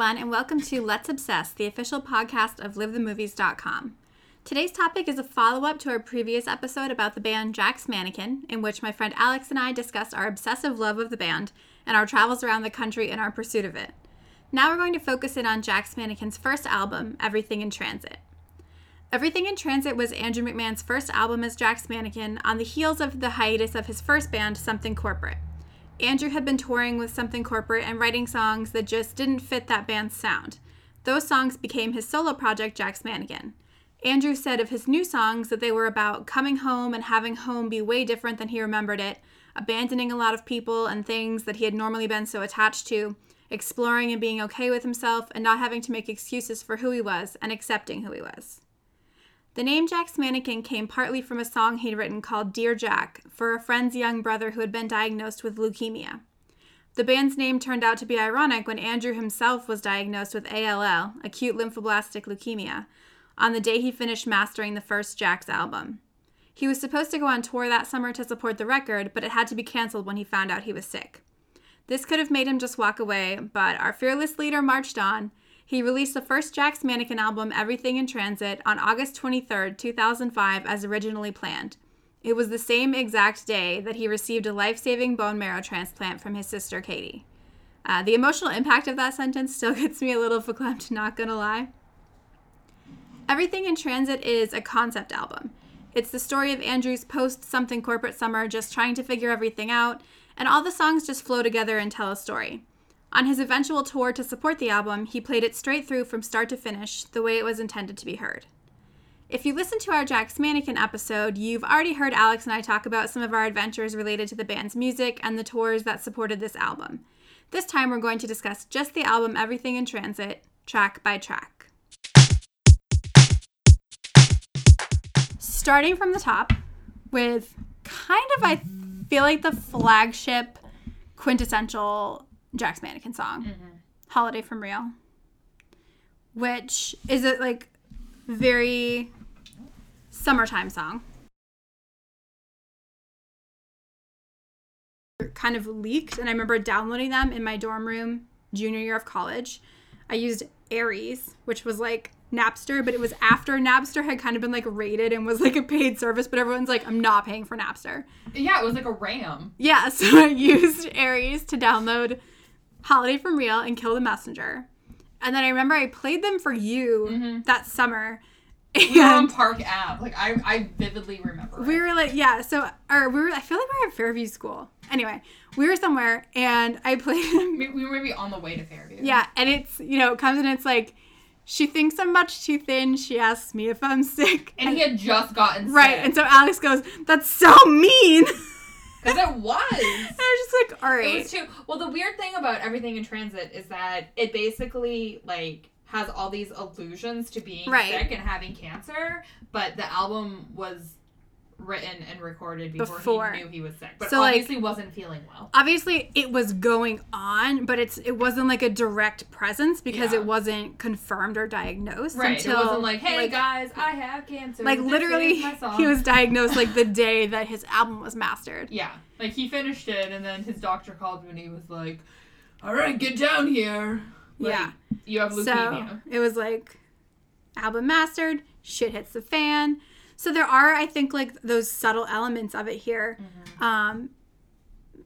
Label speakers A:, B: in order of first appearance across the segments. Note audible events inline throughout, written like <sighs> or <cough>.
A: everyone, and welcome to Let's Obsess, the official podcast of LiveTheMovies.com. Today's topic is a follow up to our previous episode about the band Jack's Mannequin, in which my friend Alex and I discussed our obsessive love of the band and our travels around the country in our pursuit of it. Now we're going to focus in on Jack's Mannequin's first album, Everything in Transit. Everything in Transit was Andrew McMahon's first album as Jack's Mannequin on the heels of the hiatus of his first band, Something Corporate. Andrew had been touring with Something Corporate and writing songs that just didn't fit that band's sound. Those songs became his solo project, Jack's Mannequin. Andrew said of his new songs that they were about coming home and having home be way different than he remembered it, abandoning a lot of people and things that he had normally been so attached to, exploring and being okay with himself, and not having to make excuses for who he was and accepting who he was. The name Jack's Mannequin came partly from a song he'd written called Dear Jack for a friend's young brother who had been diagnosed with leukemia. The band's name turned out to be ironic when Andrew himself was diagnosed with ALL, acute lymphoblastic leukemia, on the day he finished mastering the first Jack's album. He was supposed to go on tour that summer to support the record, but it had to be canceled when he found out he was sick. This could have made him just walk away, but our fearless leader marched on, he released the first Jack's Mannequin album, Everything in Transit, on August 23, 2005, as originally planned. It was the same exact day that he received a life saving bone marrow transplant from his sister Katie. Uh, the emotional impact of that sentence still <laughs> gets me a little verklempt, not gonna lie. Everything in Transit is a concept album. It's the story of Andrew's post something corporate summer just trying to figure everything out, and all the songs just flow together and tell a story. On his eventual tour to support the album, he played it straight through from start to finish, the way it was intended to be heard. If you listen to our Jack's Mannequin episode, you've already heard Alex and I talk about some of our adventures related to the band's music and the tours that supported this album. This time we're going to discuss just the album Everything in Transit, track by track. Starting from the top with kind of, I feel like, the flagship quintessential Jack's Mannequin song, mm-hmm. "Holiday from Real, which is a like very summertime song. Kind of leaked, and I remember downloading them in my dorm room junior year of college. I used Ares, which was like Napster, but it was after Napster had kind of been like rated and was like a paid service, but everyone's like, I'm not paying for Napster.
B: Yeah, it was like a RAM.
A: Yeah, <laughs> so I used Ares to download Holiday from Real, and Kill the Messenger. And then I remember I played them for you mm-hmm. that summer.
B: We were on Park Ave. Like I, I vividly remember.
A: We were like, yeah. So, or we were. I feel like we were at Fairview School. Anyway, we were somewhere, and I played. <laughs>
B: we, we were maybe on the way to Fairview.
A: Yeah, and it's you know it comes and it's like, she thinks I'm much too thin. She asks me if I'm sick,
B: and, and he had just gotten sick. right.
A: And so Alex goes, "That's so mean." <laughs>
B: Because it was. <laughs>
A: I was just like, all right.
B: It was too. Well, the weird thing about everything in transit is that it basically like has all these allusions to being right. sick and having cancer, but the album was written and recorded before, before. he knew he was sick, but so obviously like, wasn't feeling well.
A: Obviously, it was going on, but it's it wasn't like a direct presence because yeah. it wasn't confirmed or diagnosed
B: right.
A: until
B: it wasn't like, hey like, guys, I have cancer.
A: Like this literally, he was diagnosed like the day that his album was mastered. <laughs>
B: Yeah, like he finished it, and then his doctor called me and he was like, "All right, get down here." Like,
A: yeah,
B: you have leukemia. So
A: it was like album mastered. Shit hits the fan so there are, I think, like those subtle elements of it here. Mm-hmm. Um,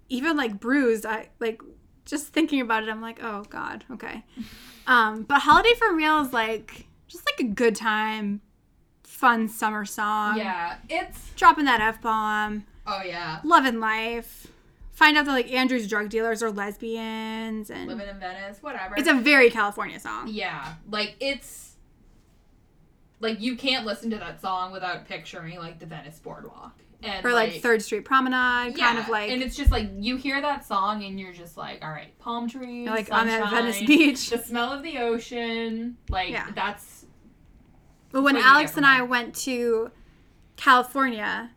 A: even like bruised, I like just thinking about it. I'm like, oh god, okay. <laughs> um, but holiday from Real is like just like a good time, fun summer song.
B: Yeah, it's
A: dropping that f bomb.
B: Oh yeah,
A: loving life. Find out that like Andrew's drug dealers are lesbians and
B: living in Venice, whatever.
A: It's a very California song.
B: Yeah, like it's like you can't listen to that song without picturing like the Venice boardwalk. And,
A: or like, like, Third Street Promenade, yeah, kind of like.
B: And it's just like you hear that song and you're just like, all right, palm trees,
A: like
B: sunshine,
A: on that Venice beach,
B: the smell of the ocean, like yeah. that's.
A: But when Alex and I went to California,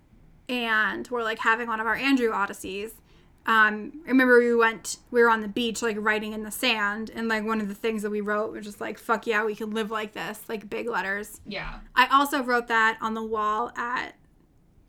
A: and we're like having one of our Andrew odysseys, um, I remember we went, we were on the beach, like writing in the sand, and like one of the things that we wrote was just like, fuck yeah, we can live like this, like big letters.
B: Yeah.
A: I also wrote that on the wall at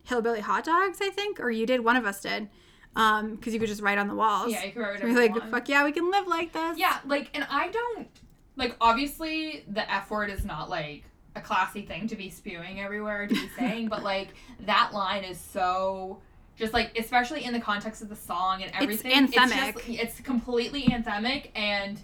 A: Hillbilly Hot Dogs, I think, or you did, one of us did. Um, because you could just write on the walls.
B: Yeah, you could write
A: We're like, fuck yeah, we can live like this.
B: Yeah, like, and I don't, like obviously the F word is not like a classy thing to be spewing everywhere to be <laughs> saying, but like that line is so just like especially in the context of the song and everything.
A: It's anthemic.
B: It's, just, it's completely anthemic and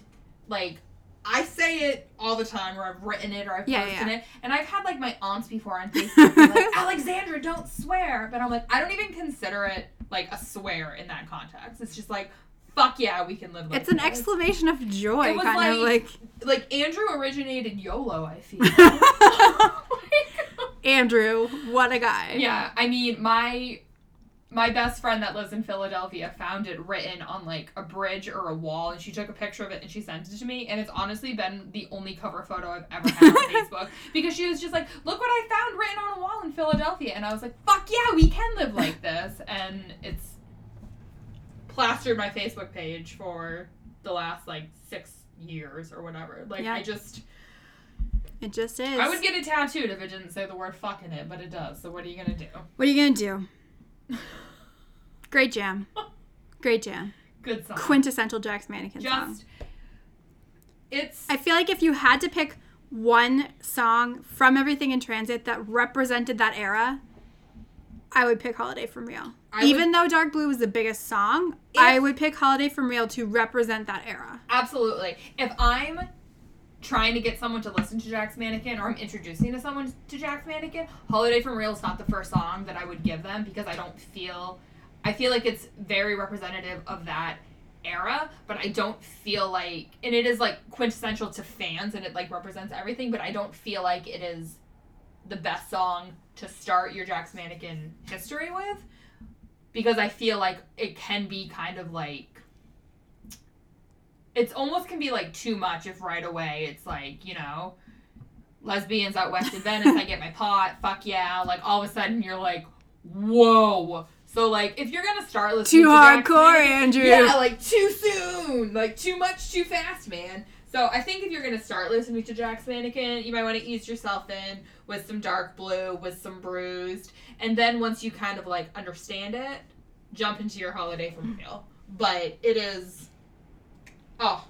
B: like I say it all the time, or I've written it, or I've
A: Yeah,
B: posted
A: yeah.
B: it, and I've had like my aunts before on <laughs> Facebook be like, "Alexandra, don't swear," but I'm like, I don't even consider it like a swear in that context. It's just like, fuck yeah, we can live. Like
A: It's an exclamation of joy,
B: It was
A: kind of like
B: like Andrew originated YOLO. I feel. <laughs> <laughs> Oh like,
A: Andrew. What a guy.
B: yeah, I mean my my best friend that lives in Philadelphia found it written on like a bridge or a wall, and she took a picture of it and she sent it to me. And it's honestly been the only cover photo I've ever had on <laughs> Facebook because she was just like, "Look what I found written on a wall in Philadelphia," and I was like, "Fuck yeah, we can live like this," and it's plastered my Facebook page for the last like six years or whatever. Like
A: Yeah.
B: I just.
A: It just is.
B: I would get it tattooed if it didn't say the word fuck in it, but it does. So what are you gonna do?
A: What are you gonna do? <laughs> Great jam. Great jam.
B: Good song.
A: Quintessential Jack's Mannequin song.
B: It's
A: I feel like if you had to pick one song from Everything in Transit that represented that era, I would pick Holiday from Real.
B: I
A: Even though Dark Blue was the biggest song,
B: If-
A: I would pick Holiday from Real to represent that era.
B: absolutely if I'm trying to get someone to listen to Jack's Mannequin or I'm introducing to someone to Jack's Mannequin, Holiday from Real is not the first song that I would give them because I don't feel I feel like it's very representative of that era, but I don't feel like and it is like quintessential to fans and it like represents everything, but I don't feel like it is the best song to start your Jack's Mannequin history with because I feel like it can be kind of like it's almost can be like too much if right away it's like, you know, lesbians out west of Venice, I get my pot, fuck yeah. Like all of a sudden you're like, whoa. So like if you're gonna start listening
A: Too
B: to
A: hardcore,
B: Mannequin-
A: Andrew.
B: Yeah, like too soon. Like too much too fast, man. So I think if you're gonna start listening to Jack's Mannequin, you might want to ease yourself in with some dark blue, with some bruised, and then once you kind of like understand it, jump into your holiday from real. But it is oh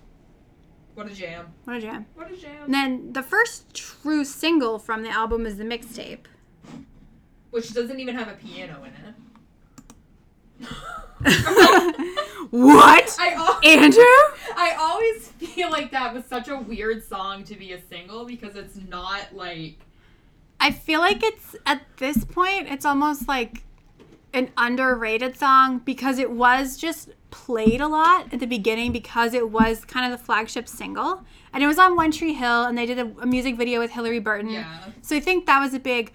B: what a jam.
A: What a jam.
B: What a jam.
A: And then the first true single from the album is the mixtape.
B: Which doesn't even have a piano in it. <laughs>
A: what?
B: I al-
A: Andrew?
B: I always feel like that was such a weird song to be a single because it's not like
A: I feel like it's at this point, it's almost like an underrated song because it was just played a lot at the beginning because it was kind of the flagship single. And it was on One Tree Hill and they did a, a music video with Hilarie Burton.
B: yeah.
A: So I think that was a big.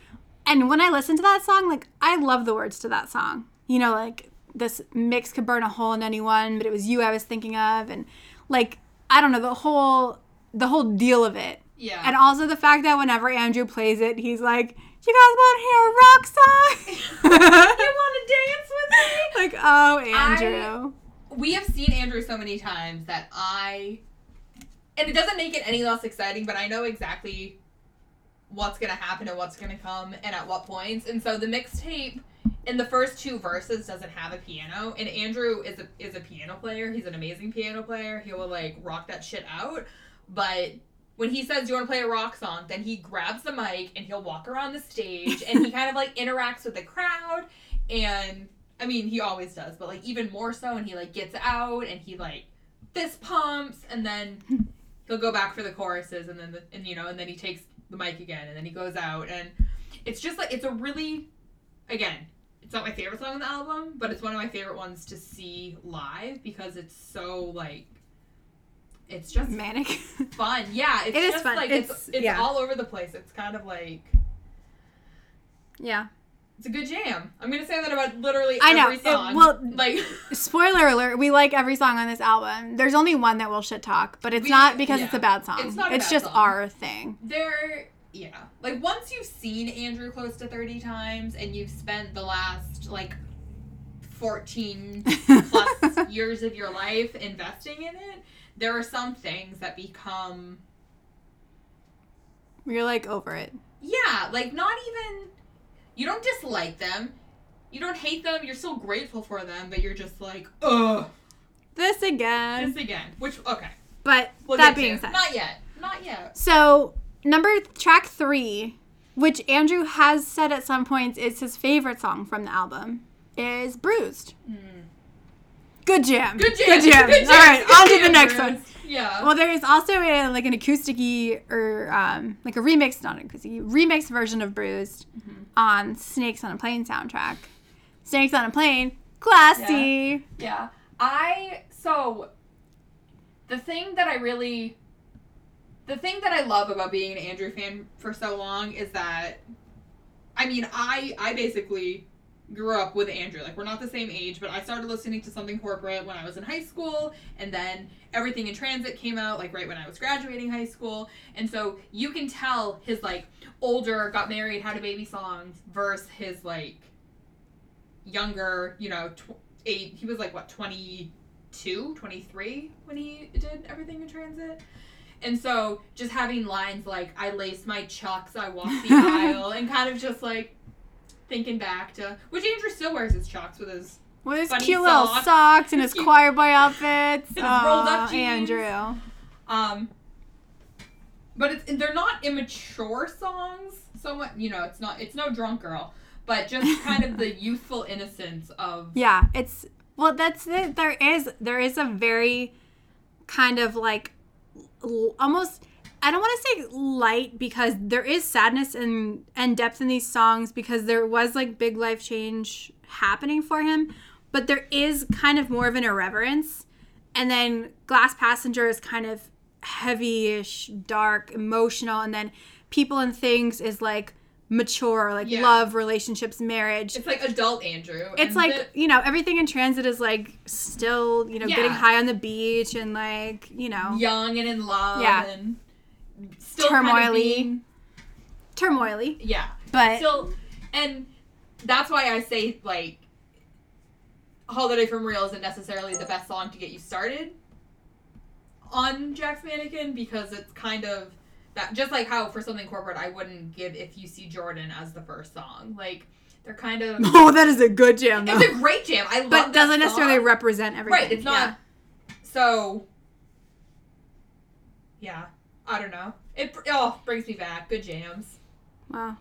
A: And when I listened to that song, like, I love the words to that song. You know, like, this mix could burn a hole in anyone, but it was you I was thinking of. And, like, I don't know, the whole. The whole deal of it.
B: Yeah.
A: And also the fact that whenever Andrew plays it, he's like, "You guys want to hear a rock song?" <laughs> <laughs>
B: you want to dance with me?
A: like, oh, Andrew.
B: we have seen Andrew so many times that I, and it doesn't make it any less exciting, but I know exactly what's gonna happen and what's gonna come and at what points. And so the mixtape in the first two verses doesn't have a piano, and Andrew is a is a piano player. He's an amazing piano player. He will like rock that shit out, but. When he says, you want to play a rock song? Then he grabs the mic and he'll walk around the stage and he kind of like interacts with the crowd. And I mean, he always does, but like even more so, and he like gets out and he like fist pumps, and then he'll go back for the choruses, and then the, and you know, and then he takes the mic again, and then he goes out, and it's just like it's a really, again, it's not my favorite song on the album, but it's one of my favorite ones to see live because it's so like, it's just
A: Manic. <laughs>
B: fun. Yeah, it's
A: It is
B: just
A: fun.
B: like it's
A: It's-
B: it's
A: yeah.
B: all over the place. It's kind of like
A: yeah.
B: it's a good jam. I'm gonna say that about literally
A: I know.
B: every
A: It-
B: song.
A: well,
B: like. <laughs>
A: Spoiler alert, we like every song on this album. There's only one that we'll shit talk, but it's
B: We-
A: not because
B: yeah.
A: it's a bad song.
B: It's not a bad
A: just
B: song.
A: our thing.
B: there yeah like once you've seen andrew close to 30 times and you've spent the last like 14 <laughs> plus years of your life investing in it there are some things that become
A: You're like over it.
B: yeah like not even you don't dislike them you don't hate them you're still grateful for them but you're just like ugh
A: This again.
B: this again which okay
A: But
B: we'll
A: that being
B: to.
A: said,
B: not yet Not yet.
A: So number track three, which Andrew has said at some points is his favorite song from the album, is "Bruised." Mm. Good jam.
B: Good jam. Good jam. <laughs>
A: Good jam. All right, on to the next
B: one. Yeah.
A: Well, there is also a, like an acoustic or um, like a remix, not an acoustic, remix version of "Bruised" mm-hmm. on Snakes on a Plane soundtrack. Snakes on a Plane, classy.
B: Yeah. yeah. I so the thing that I really the thing that I love about being an Andrew fan for so long is that I mean, I I basically grew up with Andrew. Like we're not the same age, but I started listening to something corporate when I was in high school and then everything in transit came out like right when I was graduating high school. And so you can tell his like older got married, had a baby songs versus his like younger, you know, tw- eight he was like what 22, 23 when he did everything in transit. And so just having lines like I laced my chucks, I walked the <laughs> aisle and kind of just like thinking back to which Andrew still wears his chucks with his
A: with his cute socks. little socks and his choir boy outfits. <laughs>
B: his oh, rolled up jeans.
A: Andrew.
B: Um, but it's they're not immature songs. So much, you know, it's not it's no drunk girl, but just <laughs> kind of the youthful innocence of
A: yeah. It's well, that's it. There is there is a very kind of like almost I don't want to say light because there is sadness and and depth in these songs because there was like big life change happening for him, but there is kind of more of an irreverence. And then Glass Passenger is kind of heavy-ish, dark, emotional, and then People and Things is like mature, like yeah. love, relationships, marriage.
B: It's like adult Andrew.
A: It's like, the... you know, everything in transit is like still, you know, yeah. getting high on the beach and like, you know,
B: young and in love.
A: Yeah.
B: And
A: still turmoily. Kind of being, turmoily.
B: Yeah.
A: But
B: still and that's why I say like Holiday from Real isn't necessarily the best song to get you started on Jack's Mannequin because it's kind of that just like how for something corporate I wouldn't give if you C Jordan as the first song. Like they're kind of <laughs>
A: Oh, that is a good jam though.
B: It's a great jam. I love
A: But doesn't
B: song.
A: necessarily represent everything.
B: Right, it's not yeah. so yeah. I don't know. It oh brings me back. Good jams.
A: Wow.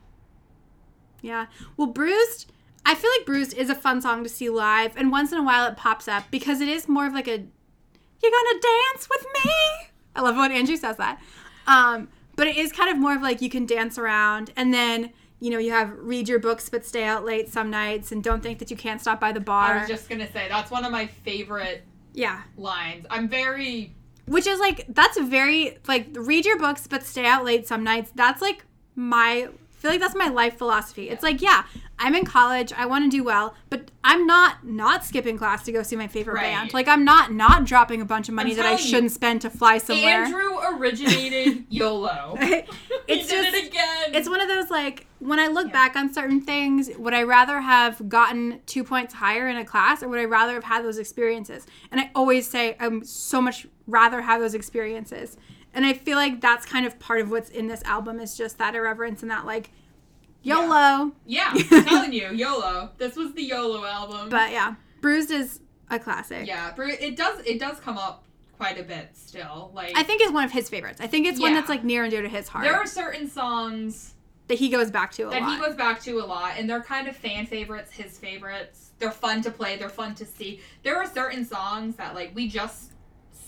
A: Yeah. Well, Bruised. I feel like Bruised is a fun song to see live, and once in a while it pops up because it is more of like a, "You're gonna dance with me." I love when Andrew says that. Um, but it is kind of more of like you can dance around, and then you know you have read your books but stay out late some nights, and don't think that you can't stop by the bar.
B: I was just gonna say that's one of my favorite.
A: Yeah.
B: Lines. I'm very
A: which is like that's very like read your books but stay out late some nights that's like my I feel like that's my life philosophy. Yeah. It's like, yeah, I'm in college, I want to do well, but I'm not not skipping class to go see my favorite right. band. Like I'm not not dropping a bunch of money that I shouldn't you, spend to fly somewhere.
B: Andrew originated <laughs> YOLO. it's just it again.
A: It's one of those like when I look yeah. back on certain things, would I rather have gotten two points higher in a class or would I rather have had those experiences? And I always say I'm so much rather have those experiences. And I feel like that's kind of part of what's in this album is just that irreverence and that like YOLO.
B: Yeah, yeah <laughs> I'm telling you, YOLO. This was the YOLO album.
A: But yeah, Bruised is a classic.
B: Yeah, it does it does come up quite a bit still. Like
A: I think it's one of his favorites. I think it's yeah. one that's like near and dear to his heart.
B: There are certain songs
A: that he goes back to a
B: that
A: lot.
B: he goes back to a lot, and they're kind of fan favorites, his favorites. They're fun to play. They're fun to see. There are certain songs that like we just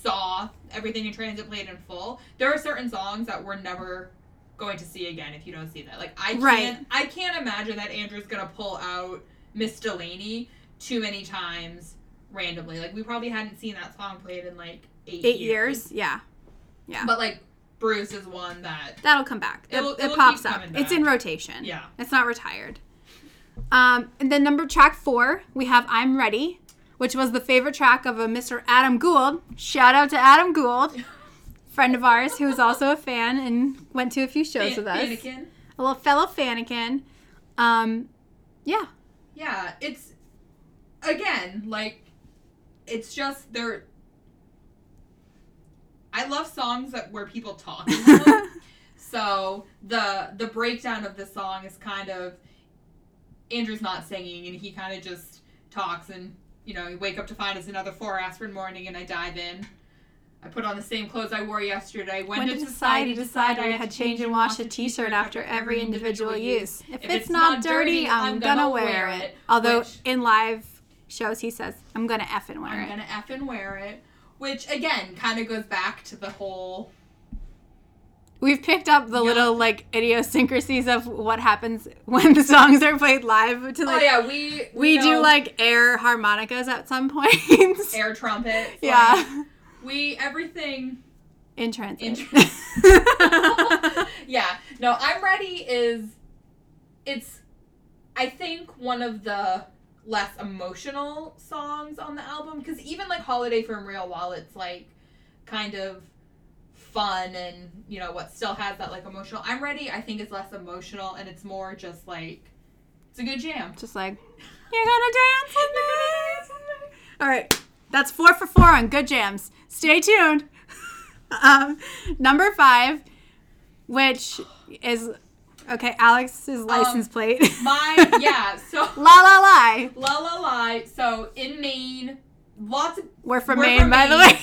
B: saw everything in transit played in full, there are certain songs that we're never going to see again if you don't see that. Like I can't right. I can't imagine that Andrew's gonna pull out Miss Delaney too many times randomly. Like we probably hadn't seen that song played in like eight,
A: eight years. years. Yeah. Yeah.
B: But like Bruce is one that
A: that'll come back. It, it'll, it'll it pops up. It's in rotation.
B: Yeah.
A: It's not retired. Um, and then number track four, we have I'm Ready which was the favorite track of a Mr. Adam Gould. Shout out to Adam Gould, friend of ours who is also a fan and went to a few shows Fan- with us. A little fellow Fanikin. Um, yeah.
B: Yeah, it's again like it's just they're. I love songs that where people talk. <laughs> so the the breakdown of the song is kind of Andrew's not singing and he kind of just talks and you know, you wake up to find it's another four aspirin morning and I dive in. I put on the same clothes I wore yesterday. When, when did society decide I had to change and wash a t-shirt after every individual use?
A: If, if it's, not dirty, I'm, gonna, gonna, wear it. it. Although Which, in live shows he says, I'm gonna F and wear
B: I'm
A: it.
B: I'm gonna F and wear it. Which again kind of goes back to the whole
A: We've picked up the yeah. little like idiosyncrasies of what happens <laughs> when the songs are played live. To oh, like,
B: oh yeah, we
A: we, we do like air harmonicas at some points. <laughs>
B: Air trumpets. <laughs>
A: Yeah.
B: Like, we everything
A: in transit. In
B: yeah. No, I'm ready is it's I think one of the less emotional songs on the album because even like Holiday from Real while it's like kind of fun and you know what still has that like emotional I'm ready I think is less emotional and it's more just like it's a good jam.
A: Just like you're gonna dance with me. <laughs> All right. That's four for four on good jams. Stay tuned. <laughs> um, number five, which is okay. Alex's um, license um, plate. <laughs>
B: my yeah. So
A: la la la
B: la la la. So in Maine, lots of
A: we're from we're Maine, from by Maine. the way.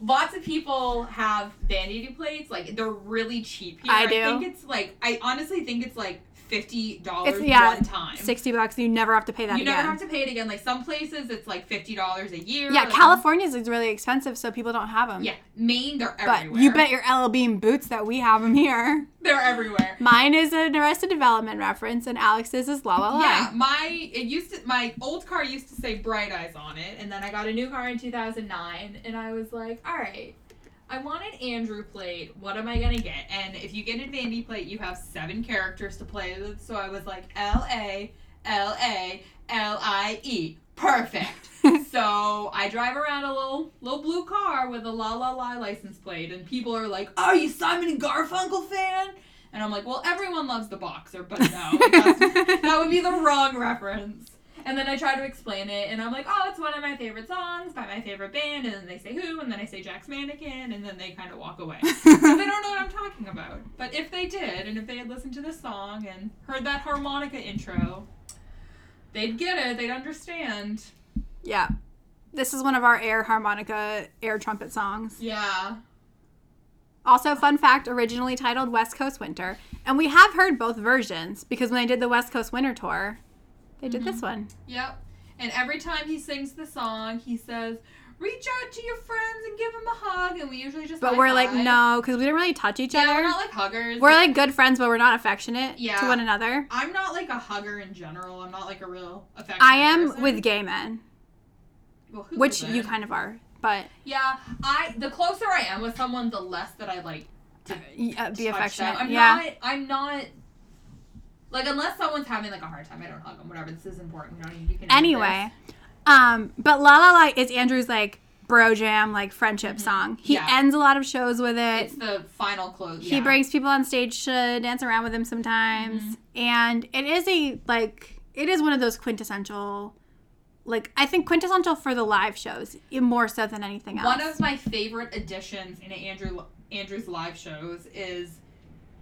B: Lots of people have vanity plates. Like they're really cheap here. I do. I think it's like I honestly think it's like fifty dollars yeah, one time.
A: Sixty bucks. You never have to pay that.
B: You
A: again.
B: never have to pay it again. Like some places, it's like fifty dollars a year.
A: Yeah, like, California's is really expensive, so people don't have them.
B: Yeah, Maine, they're everywhere.
A: But you bet your LL Bean boots that we have them here.
B: They're everywhere.
A: Mine is an Arrested Development reference, and Alex's is La La Lie.
B: Yeah, my it used to my old car used to say Bright Eyes on it, and then I got a new car in two thousand nine, and I was like, all right I want an Andrew plate. What am I gonna get? And if you get a Vandy plate, you have seven characters to play with. So I was like L A L A L I E. Perfect. <laughs> so I drive around a little little blue car with a La La Lie license plate, and people are like, "Are you Simon and Garfunkel fan?" And I'm like, "Well, everyone loves the boxer, but no, that would be the wrong reference." And then I try to explain it, and I'm like, oh, it's one of my favorite songs by my favorite band. And then they say who, and then I say Jack's Mannequin, and then they kind of walk away. <laughs> they don't know what I'm talking about. But if they did, and if they had listened to this song and heard that harmonica intro, they'd get it, they'd understand.
A: Yeah. This is one of our air harmonica, air trumpet songs.
B: Yeah.
A: Also, fun fact originally titled West Coast Winter. And we have heard both versions because when I did the West Coast Winter tour, they did mm-hmm. this one.
B: Yep. And every time he sings the song, he says, reach out to your friends and give them a hug. And we usually just.
A: But we're like, no, because we don't really touch each
B: yeah,
A: other.
B: We're not like huggers.
A: We're like good friends, but we're not affectionate yeah. to one another.
B: I'm not like a hugger in general. I'm not like a real affectionate.
A: I am
B: person.
A: with gay men.
B: Well,
A: which you kind of are, but
B: yeah, I the closer I am with someone, the less that I like to
A: uh, be affectionate.
B: I'm
A: yeah.
B: not. I'm not like unless someone's having like a hard time, I don't hug them. Whatever. This is important. You know, you can.
A: Anyway, um, but La La Lie is Andrew's like bro jam, like friendship mm-hmm. song. He yeah. ends a lot of shows with it.
B: It's the final close.
A: He
B: yeah.
A: brings people on stage to dance around with him sometimes, mm-hmm. and it is a like it is one of those quintessential. Like I think quintessential for the live shows more so than anything else.
B: One of my favorite additions in Andrew Andrew's live shows is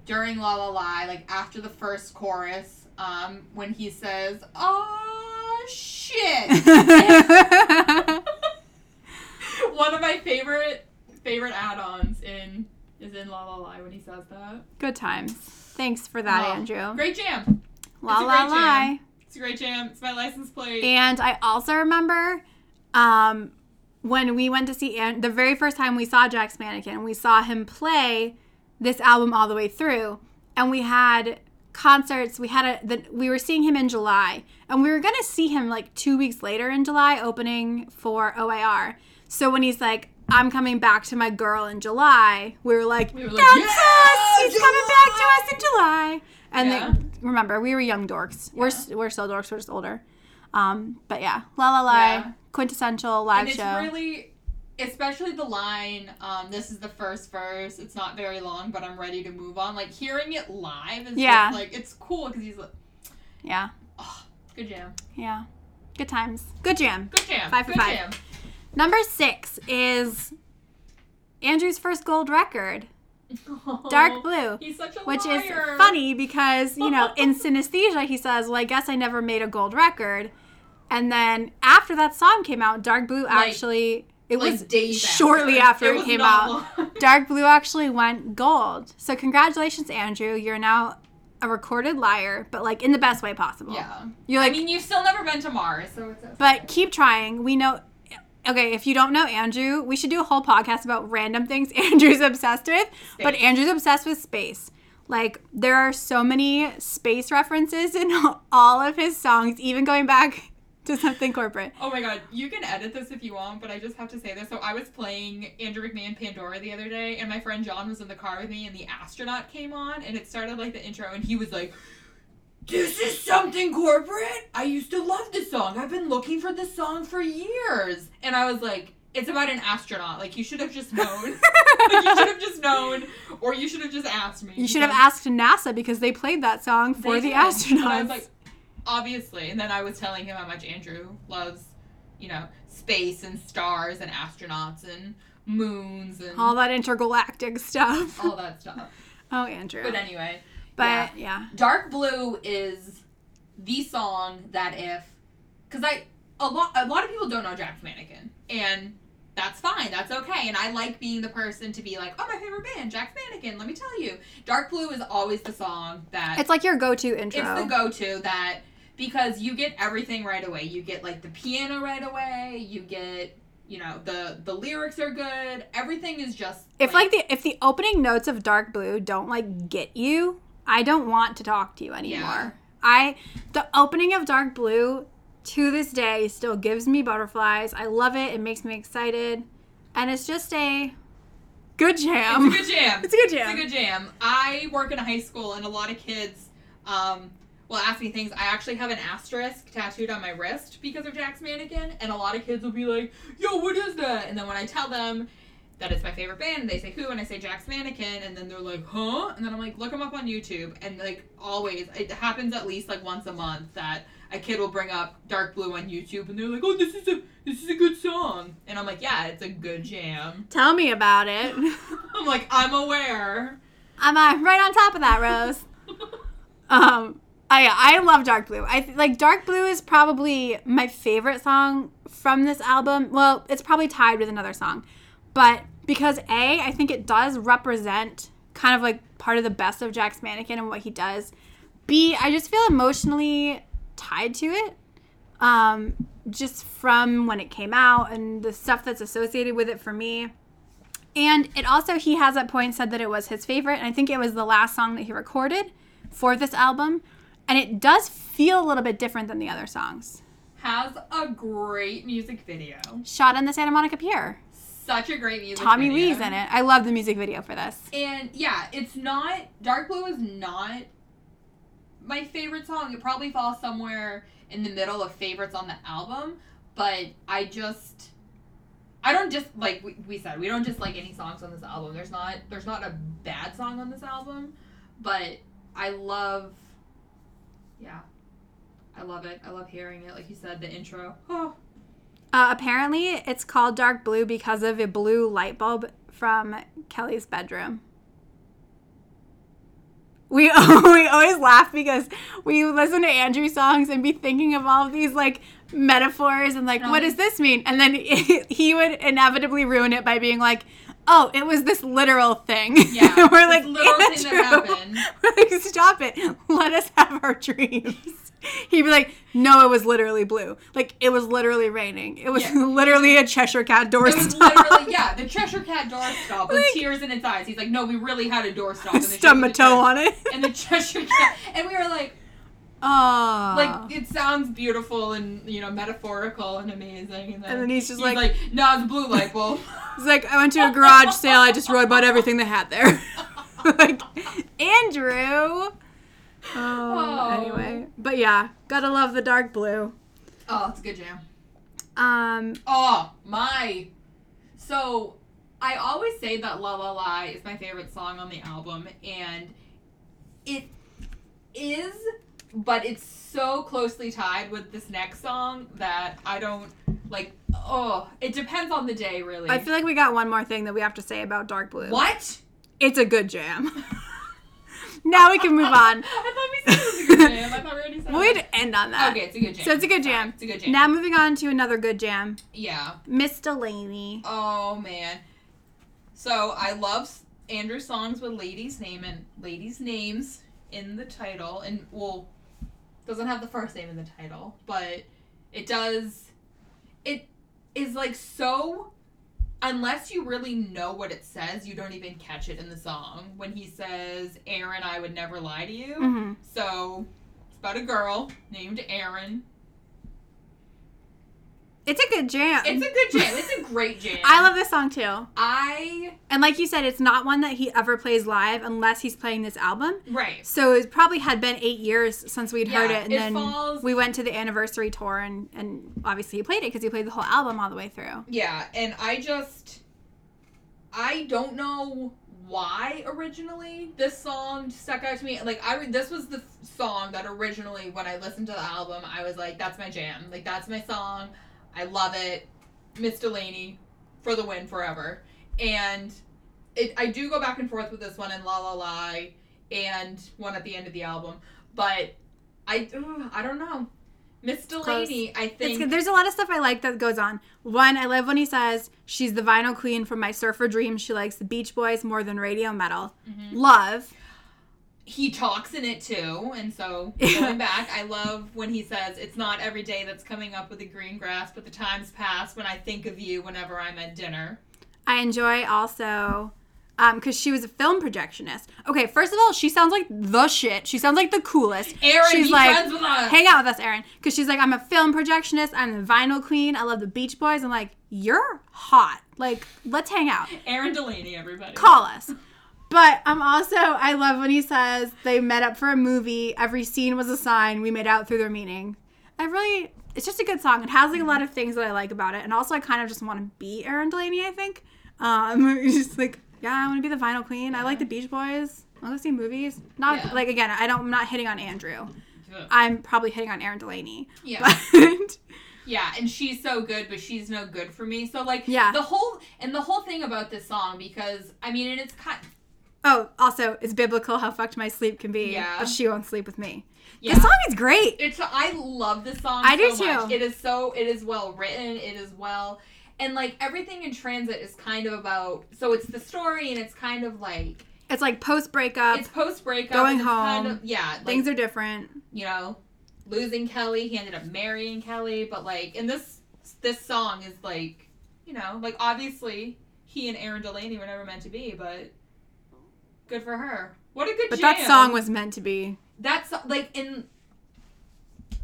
B: during La La Lie, like after the first chorus, um, when he says, "Oh shit." <laughs> One of my favorite favorite add-ons in is in La La Lie when he says that.
A: Good times. Thanks for that, Andrew.
B: Great jam.
A: La La Lie.
B: It's a great jam. It's my license plate.
A: And I also remember um, when we went to see An- the very first time we saw Jack's Mannequin, we saw him play this album all the way through. And we had concerts. We had a the, we were seeing him in July, and we were gonna see him like two weeks later in July, opening for OAR. So when he's like, "I'm coming back to my girl in July," we were like, we were like "That's yeah, us! He's July! coming back to us in July." And yeah. they, remember, we were young dorks. Yeah. We're we're still dorks. We're just older. Um, but yeah, La La Lie, yeah. quintessential live
B: and
A: it's
B: show. Really, especially the line um, this is the first verse it's not very long but i'm ready to move on. Like hearing it live is yeah. just like it's cool because he's like
A: yeah.
B: Oh, good jam.
A: Yeah. Good times. Good jam.
B: Good jam.
A: Five for
B: good
A: five.
B: jam.
A: number six is andrew's first gold record. <laughs> Dark Blue. which is funny because, you know, in <laughs> synesthesia, he says, Well, I guess I never made a gold record. And then after that song came out, Dark Blue like, actually It like was days shortly after, after it, it came out. <laughs> Dark Blue actually went gold. So congratulations, Andrew. You're now a recorded liar, but like in the best way possible.
B: Yeah. You're like I mean, you've still never been to Mars, so it's okay.
A: But keep trying. We know okay, if you don't know Andrew, we should do a whole podcast about random things <laughs> Andrew's obsessed with. Space. But Andrew's obsessed with space. Like there are so many space references in <laughs> all of his songs, even going back <laughs> to something corporate.
B: Oh my god, you can edit this if you want, but I just have to say this. So I was playing Andrew McMahon Pandora the other day, and my friend John was in the car with me, and the astronaut came on, and it started like the intro, and he was like, this is something corporate. I used to love this song. I've been looking for this song for years. And I was like, it's about an astronaut. Like you should have just known. <laughs> like you should have just known, or you should have just asked me.
A: You should have asked NASA because they played that song for the did. astronauts. And I was like,
B: obviously. And then I was telling him how much Andrew loves, you know, space and stars and astronauts and moons and
A: all that intergalactic stuff.
B: All that stuff. <laughs>
A: oh, Andrew.
B: But anyway.
A: But yeah. yeah.
B: Dark Blue is the song that if cuz I a lot a lot of people don't know Jack's Mannequin and that's fine. That's okay. And I like being the person to be like, oh, my favorite band, Jack's Mannequin. Let me tell you. Dark Blue is always the song that.
A: It's like your go to intro.
B: It's the go to that because you get everything right away. You get like the piano right away. You get you know the the lyrics are good. Everything is just
A: if like, like, the if the opening notes of dark blue don't like get you i don't want to talk to you anymore. Yeah. i the opening of dark blue to this day still gives me butterflies. I love it. It makes me excited. And it's just a good jam.
B: It's a good jam. <laughs>
A: It's a good jam
B: it's a good jam. I work in a high school and a lot of kids um will ask me things. I actually have an asterisk tattooed on my wrist because of Jack's Mannequin, and a lot of kids will be like, "Yo, what is that?" And then when I tell them that it's my favorite band, they say who, and I say Jack's Mannequin, and then they're like, "Huh?" And then I'm like, "Look them up on YouTube." And like always, it happens at least like once a month that a kid will bring up Dark Blue on YouTube, and they're like, "Oh, this is a this is a good song," and I'm like, "Yeah, it's a good jam."
A: Tell me about it. <laughs>
B: I'm like, I'm aware.
A: I'm uh, right on top of that, Rose. <laughs> um, I I love Dark Blue. I like Dark Blue is probably my favorite song from this album. Well, it's probably tied with another song. But because A, I think it does represent kind of like part of the best of Jack's Mannequin and what he does. B, I just feel emotionally tied to it. Um, just from when it came out and the stuff that's associated with it for me. And it also, he has at point said that it was his favorite. And I think it was the last song that he recorded for this album and it does feel a little bit different than the other songs.
B: Has a great music video.
A: Shot in the Santa Monica Pier.
B: Such a great music video.
A: Tommy
B: video.
A: Lee's in it. I love the music video for this.
B: And yeah, it's not Dark Blue is not my favorite song. It probably falls somewhere in the middle of favorites on the album, but I just I don't just like we, we said we don't just like any songs on this album. There's not there's not a bad song on this album, but I love yeah. I love it. I love hearing it. Like you said, the intro. Oh. <gasps>
A: Uh, apparently, it's called dark blue because of a blue light bulb from Kelly's bedroom. We <laughs> we always laugh because we listen to Andrew songs and be thinking of all of these like metaphors and like, what does this mean? And then <laughs> he would inevitably ruin it by being like, oh, it was this literal thing. <laughs>
B: Yeah. We're like, literal thing that happened. <laughs>
A: We're like, stop it. Let us have our dreams. <laughs> He'd be like, no, it was literally blue. Like, it was literally raining. It was yeah. literally a Cheshire Cat doorstop. it
B: stop. literally, yeah, the Cheshire Cat door stop with like, tears in its eyes. He's like, no, we really had a doorstop.
A: Stub my toe on it.
B: And the Cheshire Cat. And we were like,
A: Oh.
B: Like it sounds beautiful and you know metaphorical and amazing, and then,
A: and then he's just
B: he's
A: like,
B: like, "No, it's a blue light bulb." <laughs>
A: he's like, "I went to a garage sale. I just wrote about everything they had there." <laughs> like Andrew. Oh, oh, Anyway, but yeah, gotta love the dark blue.
B: Oh, it's a good jam.
A: Um.
B: Oh my. So, I always say that "La La La" is my favorite song on the album, and it is but it's so closely tied with this next song that I don't like. Oh, it depends on the day, really.
A: I feel like we got one more thing that we have to say about Dark Blue.
B: What?
A: It's a good jam. <laughs> now we can move on. <laughs>
B: I thought we said it was a good jam. I thought we already said
A: We'll
B: it.
A: end on that.
B: Okay, it's a good jam.
A: So it's a good jam.
B: It's a good jam.
A: Now moving on to another good jam.
B: yeah.
A: Miss Delaney.
B: Oh man. So I love Andrew's songs with ladies' name and ladies' names in the title, and well, doesn't have the first name in the title, but it does. It is like so. Unless you really know what it says, you don't even catch it in the song. When he says, "Erin, I would never lie to you,"
A: hmm
B: so it's about a girl named Erin.
A: It's a good jam.
B: It's a good jam. It's a great jam. <laughs>
A: I love this song too.
B: I
A: And like you said, it's not one that he ever plays live unless he's playing this album.
B: right.
A: So it probably had been eight years since we'd heard it, and
B: it
A: then
B: falls-
A: we went to the anniversary tour, and and obviously he played it because he played the whole album all the way through.
B: Yeah, and I just I don't know why originally this song stuck out to me. Like I this was the song that originally when I listened to the album, I was like that's my jam. Like that's my song. I love it. Miss Delaney for the win forever. And it I do go back and forth with this one and La La Lie and one at the end of the album, but I ugh, I don't know. Miss Delaney, I think
A: good. There's a lot of stuff I like that goes on. One, I love when he says she's the vinyl queen from my surfer dreams. She likes the Beach Boys more than radio metal.
B: Mhm.
A: Love.
B: He talks in it too and so <laughs> going back i love when he says it's not every day that's coming up with the green grass but the times pass when i think of you whenever i'm at dinner
A: I enjoy also um, because she was a film projectionist. Okay, first of all, she sounds like the shit. She sounds like the coolest.
B: erin
A: she's
B: be
A: like,
B: friends with us
A: hang out with us, Erin, because she's like, I'm a film projectionist. I'm the vinyl queen. I love the Beach Boys. I'm like, you're hot. Like, let's hang out.
B: erin delaney everybody
A: Call us. But I'm also, I love when he says they met up for a movie. Every scene was a sign. We made out through their meaning. I really, it's just a good song. It has like a lot of things that I like about it. And also, I kind of just want to be Erin Delaney, I think. Um, <laughs> just like, yeah, I want to be the vinyl queen. I like the Beach Boys. I want to see movies. Not
B: Yeah.
A: like again. I don't. I'm not hitting on Andrew.
B: Ugh.
A: I'm probably hitting on Erin Delaney.
B: yeah <laughs>
A: But
B: yeah and she's so good but she's no good for me so like
A: Yeah.
B: the whole and the whole thing about this song because i mean and it's kind
A: oh, also, it's biblical how fucked my sleep can be.
B: Yeah.
A: But she won't sleep with me.
B: yeah
A: This song is great.
B: It's I love this song.
A: I do
B: so much.
A: too.
B: It is so it is well written. It is well, and like everything in Transit is kind of about. So it's the story, and it's kind of like
A: It's like post breakup.
B: it's post breakup.
A: Going
B: Kind
A: home.
B: of, yeah, like,
A: Things are different.
B: you know, losing Kelly. He ended up marrying Kelly, but like in this this song is like, you know, like obviously he and Erin Delaney were never meant to be, but good for her. What a good
A: But
B: jam.
A: that song was meant to be
B: that's like in.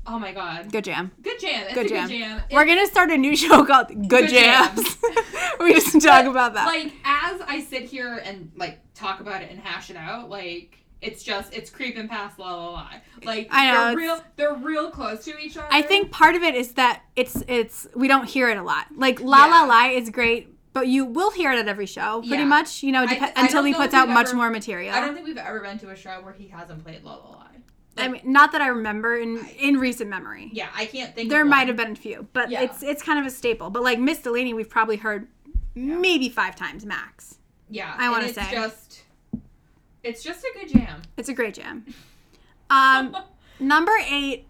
B: Oh my god.
A: good jam.
B: Good jam. It's
A: Good
B: a
A: jam.
B: good jam.
A: We're gonna start a new show called Good,
B: Good
A: Jams. <laughs> we just talk
B: But,
A: about that.
B: Like as I sit here and like talk about it and hash it out, like it's just it's creeping past la la lie. Like
A: I know,
B: they're real they're real close to each other.
A: I think part of it is that it's it's we don't hear it a lot. Like La La Lie is great, but you will hear it at every show, pretty
B: Yeah.
A: much. You know,
B: I I
A: until he puts out
B: we've
A: much more material.
B: I don't think we've ever been to a show where he hasn't played la la lie.
A: I mean, not that I remember in in recent memory.
B: Yeah, I can't think. Of
A: it.
B: There might
A: have been a few, but
B: Yeah.
A: it's it's kind of a staple. But like Miss Delaney, we've probably heard maybe five times max.
B: Yeah,
A: I wanna
B: it's
A: say.
B: just it's just a good jam.
A: It's a great jam. Um, <laughs> number eight.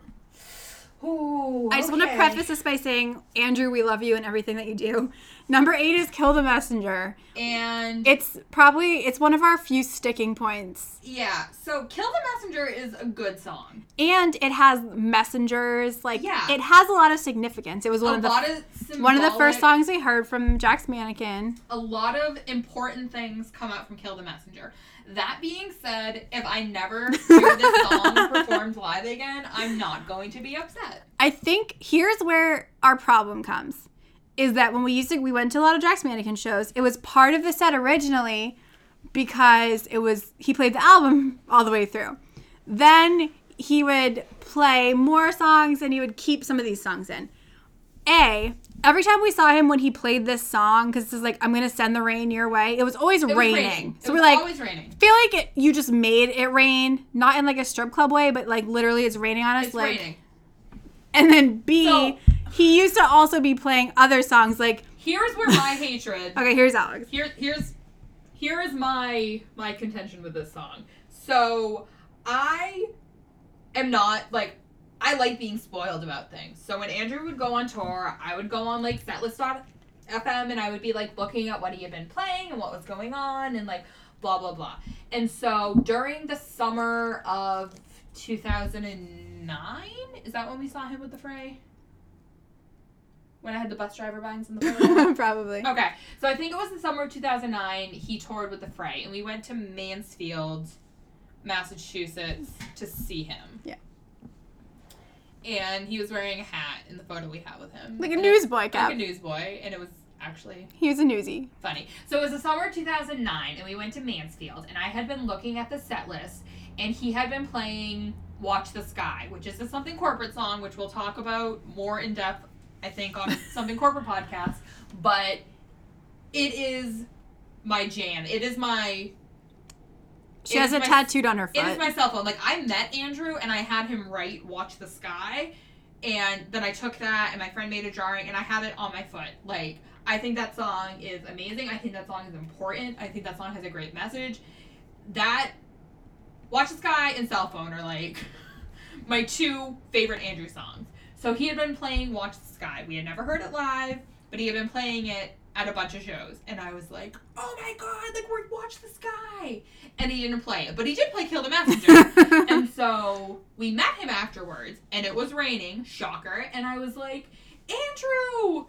B: Ooh,
A: I just want to preface this by saying, Andrew, we love you and everything that you do. Number eight is Kill the Messenger.
B: and
A: It's probably it's one of our few sticking points,
B: yeah, so "Kill the Messenger" is a good song.
A: and it has messengers. Like,
B: Yeah.
A: it has a lot of significance. It was one
B: a
A: of the
B: lot of
A: one of the first songs we heard from Jack's Mannequin.
B: a lot of important things come out from Kill the Messenger. That being said, if I never <laughs> hear this song performed live again, I'm not going to be upset.
A: I think here's where our problem comes. Is that when we used to we went to a lot of Jack's Mannequin shows, it was part of the set originally because it was he played the album <laughs> all the way through. Then he would play more songs and he would keep some of these songs in. A, every time we saw him when he played this song, because this is like, I'm going to send the rain your way, it was always
B: It was
A: raining.
B: raining.
A: So
B: it
A: we're like,
B: always raining.
A: feel like it, you just made it rain, not in like a strip club way, but like literally it's raining on us.
B: It's
A: like,
B: raining.
A: and then B,
B: So-
A: he used to also be playing other songs. Like,
B: Here's where my hatred. <laughs>
A: okay, here's Alex.
B: Here, here's, here is my my contention with this song. So I am not like I like being spoiled about things. So when Andrew would go on tour, I would go on like setlist.fm and I would be like looking at what he had been playing and what was going on and like blah blah blah. And so during the summer of 2009, is that when we saw him with the Fray? When I had the bus driver bangs in the <laughs>
A: photo? Probably.
B: Okay. So I think it was the summer of 2009 he toured with the Fray and we went to Mansfield, Massachusetts to see him.
A: Yeah
B: and he was wearing a hat in the photo we have with him.
A: Like a newsboy cap.
B: Like a newsboy, and it was actually
A: he was a newsie.
B: Funny. So it was the summer of 2009, and we went to Mansfield, and I had been looking at the set list, and he had been playing "Watch the Sky," which is a something corporate song, which we'll talk about more in depth, I think, on something corporate podcast. But it is my jam. It is my
A: she has it my, tattooed on her foot.
B: It is my cell phone. Like I met Andrew and I had him write "Watch the Sky," and then I took that and my friend made a drawing and I have it on my foot. Like I think that song is amazing. I think that song is important. I think that song has a great message. That "Watch the Sky" and "Cell Phone" are like <laughs> my two favorite Andrew songs. So he had been playing "Watch the Sky." We had never heard it live, but he had been playing it at a bunch of shows, and I was like, "Oh my god! Like we're watch the sky!" And he didn't play it, but he did play "Kill the Messenger." <laughs> and so we met him afterwards, and it was raining, shocker. And I was like, "Andrew,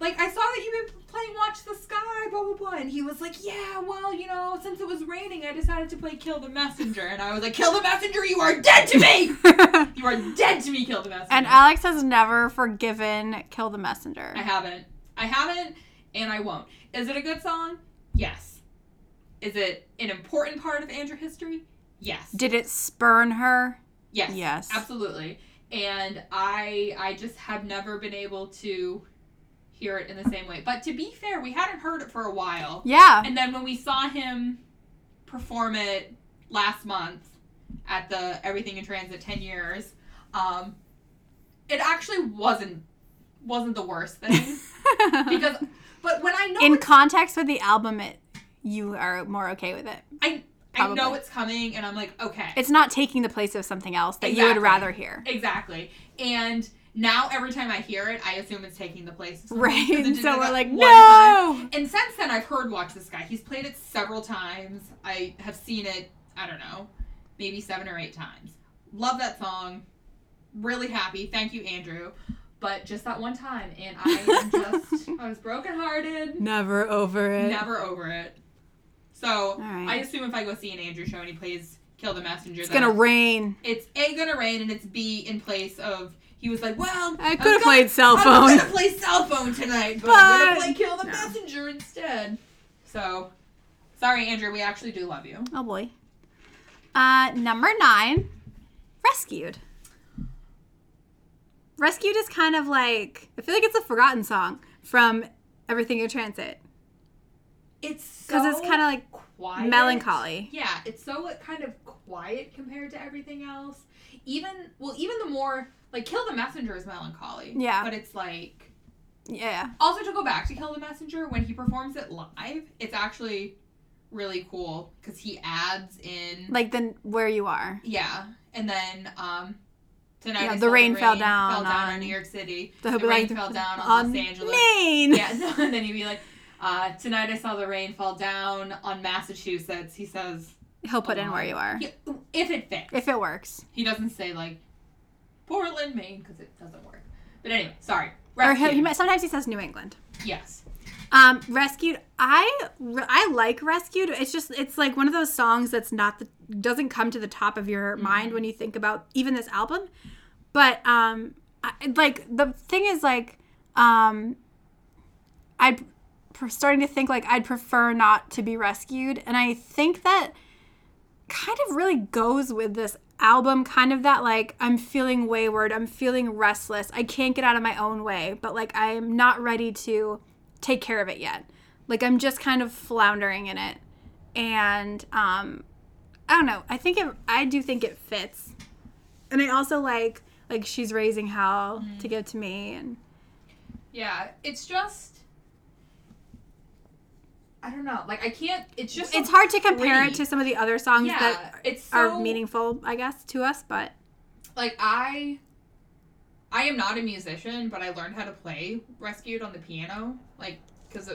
B: like I saw that you've been playing Watch the Sky, blah blah blah." And he was like, "Yeah, well, you know, since it was raining, I decided to play Kill the Messenger." And I was like, "Kill the Messenger! You are dead to me! <laughs> you are dead to me! Kill the Messenger!"
A: And Alex has never forgiven Kill the Messenger.
B: I haven't. I haven't and I won't. Is it a good song? Yes. Is it an important part of Andrew history? Yes.
A: Did it spurn her?
B: Yes.
A: Yes.
B: Absolutely. And I I just have never been able to hear it in the same way. But to be fair, we hadn't heard it for a while.
A: Yeah.
B: And then when we saw him perform it last month at the Everything in Transit 10 years, um, it actually wasn't wasn't the worst thing <laughs> because but when I know
A: in context with the album, it you are more okay with it.
B: I I know it's coming, and I'm like, okay.
A: It's not taking the place of something else that exactly. you would rather hear.
B: Exactly, and now every time I hear it, I assume it's taking the place. Of
A: right, so we're like, no.
B: Time. And since then, I've heard "Watch the Sky." He's played it several times. I have seen it. I don't know, maybe seven or eight times. Love that song. Really happy. Thank you, Andrew but just that one time, and I am <laughs> just I was brokenhearted.
A: Never over it.
B: Never over it. So right. I assume if I go see an Andrew show and he plays Kill the Messenger,
A: it's gonna rain.
B: It's a gonna rain, and it's b in place of. He was like, "Well,
A: I could have played cell phone.
B: I'm gonna play cell phone tonight, but, but I'm gonna play Kill the no. Messenger instead." So, sorry, Andrew. We actually do love you.
A: Oh boy. Uh, number nine, rescued. Rescued is kind of like I feel like it's a forgotten song from Everything in Transit.
B: It's
A: because so it's kind of like quiet. melancholy.
B: Yeah, it's so kind of quiet compared to everything else. Even well, even the more like Kill the Messenger is melancholy.
A: Yeah,
B: but it's like
A: yeah.
B: Also, to go back to Kill the Messenger, when he performs it live, it's actually really cool because he adds in
A: like the where you are.
B: Yeah, and then um
A: Tonight yeah, the rain, the rain, fell down,
B: fell down on, New York City. The, the rain like, fell down on, on, Los Angeles.
A: Maine.
B: Yeah, <laughs> no, and then he'd be like, uh, "Tonight I saw the rain fall down on Massachusetts." He says
A: he'll put in where you are
B: yeah, if it fits.
A: If it works.
B: He doesn't say like Portland, Maine, because it doesn't work. But anyway, sorry.
A: Rescued. Or he, he, sometimes he says New England.
B: Yes.
A: Um, rescued. I I like rescued. It's just it's like one of those songs that's not the doesn't come to the top of your mm-hmm. mind when you think about even this album. But um, I, like the thing is like um, I'd starting to think like I'd prefer not to be rescued, and I think that kind of really goes with this album kind of that like I'm feeling wayward, I'm feeling restless. I can't get out of my own way, but like I'm not ready to take care of it yet. Like I'm just kind of floundering in it. And um I don't know. I think it I do think it fits. And I also like like she's raising hell mm. to give to me and
B: yeah it's just I don't know. Like I can't. It's just.
A: It's hard to compare it to some of the other songs yeah, that
B: it's
A: so, are meaningful, I guess, to us. But
B: like I, I am not a musician, but I learned how to play "Rescued" on the piano, like because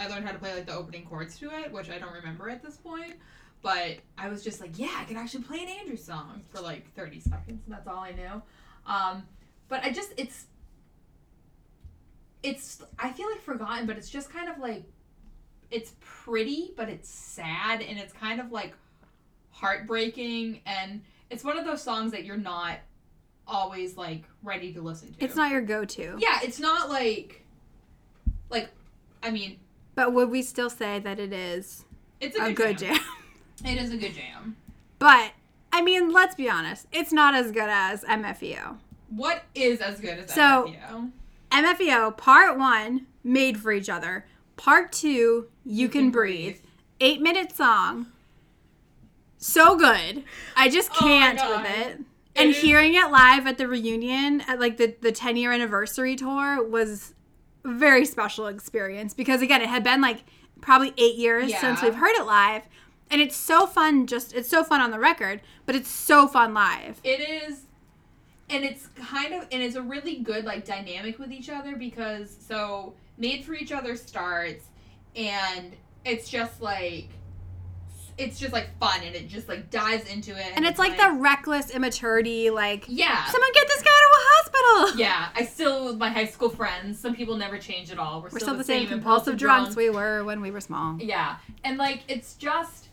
B: I learned how to play like the opening chords to it, which I don't remember at this point. But I was just like, yeah, I can actually play an Andrew song for like 30 seconds, and that's all I knew. Um, but I just it's it's I feel like forgotten, but it's just kind of like it's pretty, but it's sad and it's kind of like heartbreaking and it's one of those songs that you're not always like ready to listen to.
A: It's not your go-to.
B: Yeah, it's not like like I mean,
A: but would we still say that it is
B: it's a good, a good jam. jam. <laughs> It is a good jam.
A: But I mean, let's be honest, it's not as good as MFEO.
B: What is as good as so, MFEO?
A: MFEO Part 1 made for each other. Part 2 you, can, can breathe. breathe. Eight minute song. So good. I just oh can't oh with it. And hearing it live at the reunion at like the, the 10 year anniversary tour was a very special experience because again it had been like probably eight years yeah. since we've heard it live. And it's so fun just it's so fun on the record, but it's so fun live.
B: It is and it's kind of and it's a really good like dynamic with each other because so made for each other starts and it's just like it's just like fun and it just like dives into it
A: and, and it's, like, like, the reckless immaturity like
B: yeah.
A: someone get this guy to a hospital. <laughs>
B: Yeah i still with my high school friends some people never change at all.
A: We're, we're still, still, the same, same impulsive drunks we were when we were small.
B: Yeah and like it's just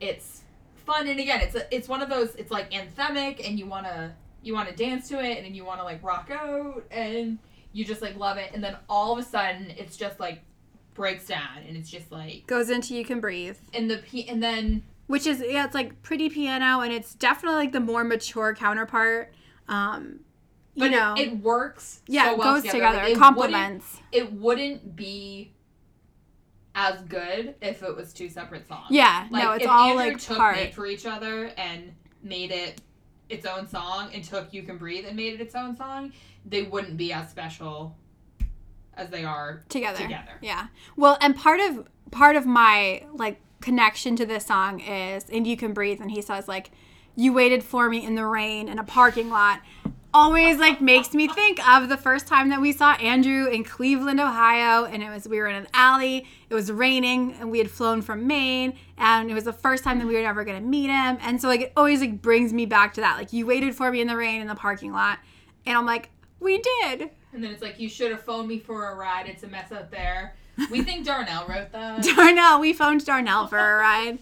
B: it's fun and again it's a, it's one of those it's like anthemic and you want to you want to dance to it and then you want to like rock out and you just like love it and then all of a sudden it's just like breaks down and it's just like
A: goes into you can breathe.
B: And the p and then
A: which is yeah it's like pretty piano and it's definitely like the more mature counterpart um you but know.
B: it, it works
A: yeah
B: so
A: it
B: well
A: goes together, together. Like, it complements.
B: it wouldn't be as good if it was two separate songs.
A: Yeah like, no it's all Andrew like
B: took
A: part.
B: for each other and made it its own song and took You Can Breathe and made it its own song, they wouldn't be as special as they are
A: together.
B: Together.
A: Yeah. Well, and part of part of my like connection to this song is and You Can Breathe and he says like you waited for me in the rain in a parking lot always like makes me think of the first time that we saw Andrew in Cleveland, Ohio, and it was we were in an alley. It was raining, and we had flown from Maine, and it was the first time that we were ever gonna meet him. And so like it always like brings me back to that. Like you waited for me in the rain in the parking lot, and I'm like, we did.
B: And then it's like you should have phoned me for a ride. It's a mess out there. We think <laughs> Darnell wrote that.
A: Darnell, we phoned Darnell for a <laughs> ride.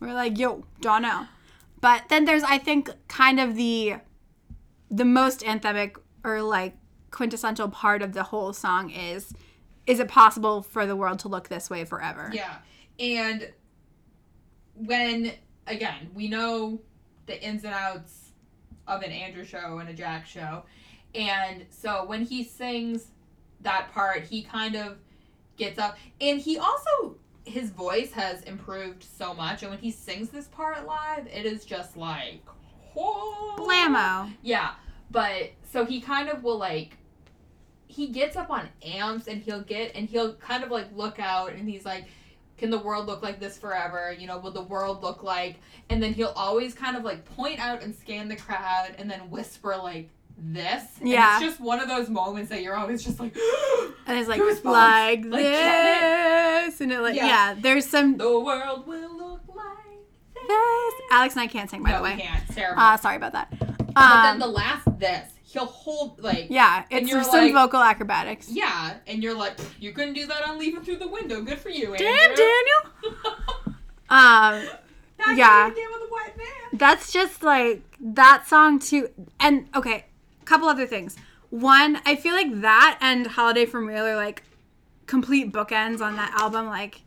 A: We're like, yo, Darnell. But then there's I think kind of the the most anthemic or like quintessential part of the whole song is is it possible for the world to look this way forever?
B: Yeah. And when again, we know the ins and outs of an Andrew show and a Jack show. And so when he sings that part, he kind of gets up and he also his voice has improved so much and when he sings this part live, it is just like
A: whoa. Blammo.
B: Yeah. But so he kind of will like he gets up on amps and he'll get and he'll kind of like look out and he's like can the world look like this forever? You know, will the world look like? And then he'll always kind of like point out and scan the crowd and then whisper like this. And
A: yeah.
B: It's just one of those moments that you're always just like, <gasps>
A: and it's like, like, like this. And it like, yeah. yeah. there's some.
B: The world will look like
A: this. Alex and I can't sing, by
B: no,
A: the way.
B: Can't. Terrible.
A: Uh, sorry about that.
B: Um, but then um, the last this, he'll hold like
A: yeah, it's some like, vocal acrobatics.
B: Yeah, and you're like, you couldn't do that on leaving through the window. Good for you,
A: Damn, Daniel. <laughs> um, yeah, that's just like that song too. And okay, couple other things. One, I feel like that and Holiday from Real are like complete bookends on that album. Like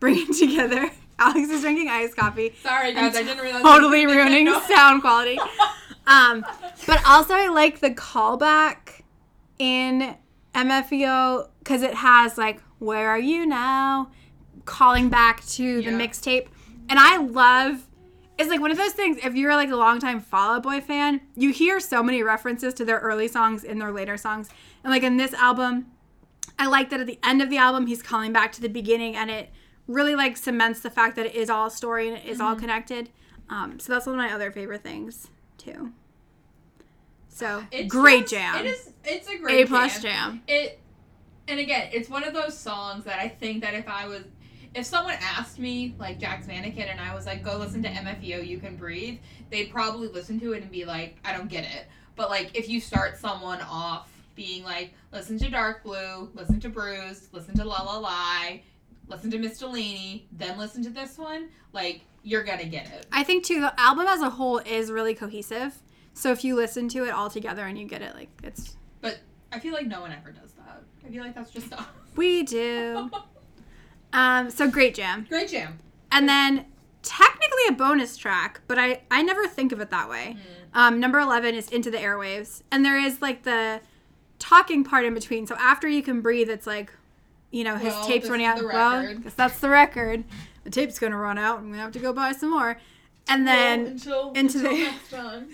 A: bringing <laughs> together. Alex is drinking iced coffee.
B: Sorry, guys, I didn't realize.
A: Totally ruining sound quality. <laughs> um, but also I like the callback in MFEO because it has like "Where are you now?" calling back to the mixtape, and I love. It's like one of those things. If you're like a longtime Fall Out Boy fan, you hear so many references to their early songs in their later songs, and like in this album, I like that at the end of the album he's calling back to the beginning, and it really like cements the fact that it is all a story and it is mm-hmm. all connected. Um, so that's one of my other favorite things too. So it's great just, jam.
B: It is. It's a great
A: A plus jam.
B: jam. It, and again, it's one of those songs that I think that if I was, if someone asked me like Jack's Mannequin and I was like, go listen to MFEO, you can breathe, they'd probably listen to it and be like, I don't get it. But like, if you start someone off being like, listen to Dark Blue, listen to Bruised, listen to La La Lie, listen to Miss Delaney, then listen to this one, like you're gonna get it.
A: I think too the album as a whole is really cohesive. So if you listen to it all together and you get it, like it's.
B: But I feel like no one ever does that. I feel like that's just us.
A: We do. <laughs> um. So great jam.
B: Great jam.
A: And then technically a bonus track, but I I never think of it that way. Mm. Um. Number eleven is Into the Airwaves, and there is like the talking part in between. So after you can breathe, it's like, you know, his well, tape's running out. Well, that's the record. The tape's gonna run out. I'm gonna have to go buy some more. And then well, until, into until the next <laughs> time.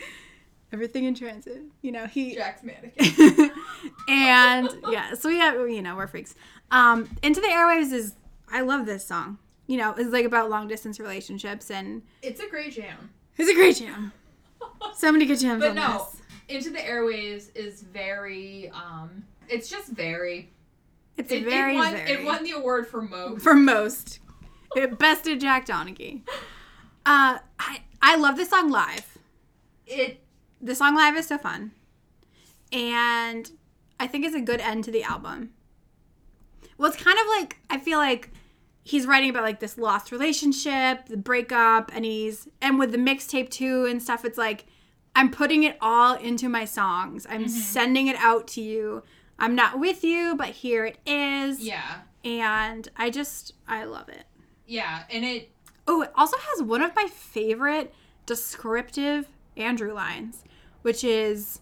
A: everything in transit. You know, he
B: Jack's mannequin. <laughs>
A: and yeah, so we have you know, we're freaks. Um, Into the Airwaves is I love this song. You know, it's like about long distance relationships and
B: It's a great jam.
A: It's a great jam. <laughs> so many good jams.
B: But no, this. Into the Airwaves is very um it's just very
A: it's it, very,
B: it won,
A: very
B: it won the award for most.
A: For most. it <laughs> bested Jack Donaghy. Uh I I love this song live.
B: It
A: the song live is so fun. And I think it's a good end to the album. Well, it's kind of like I feel like he's writing about like this lost relationship, the breakup, and he's and with the mixtape too and stuff, it's like I'm putting it all into my songs. I'm mm-hmm. sending it out to you. I'm not with you, but here it is.
B: Yeah.
A: And I just I love it.
B: Yeah, and it
A: Oh, it also has one of my favorite descriptive Andrew lines which is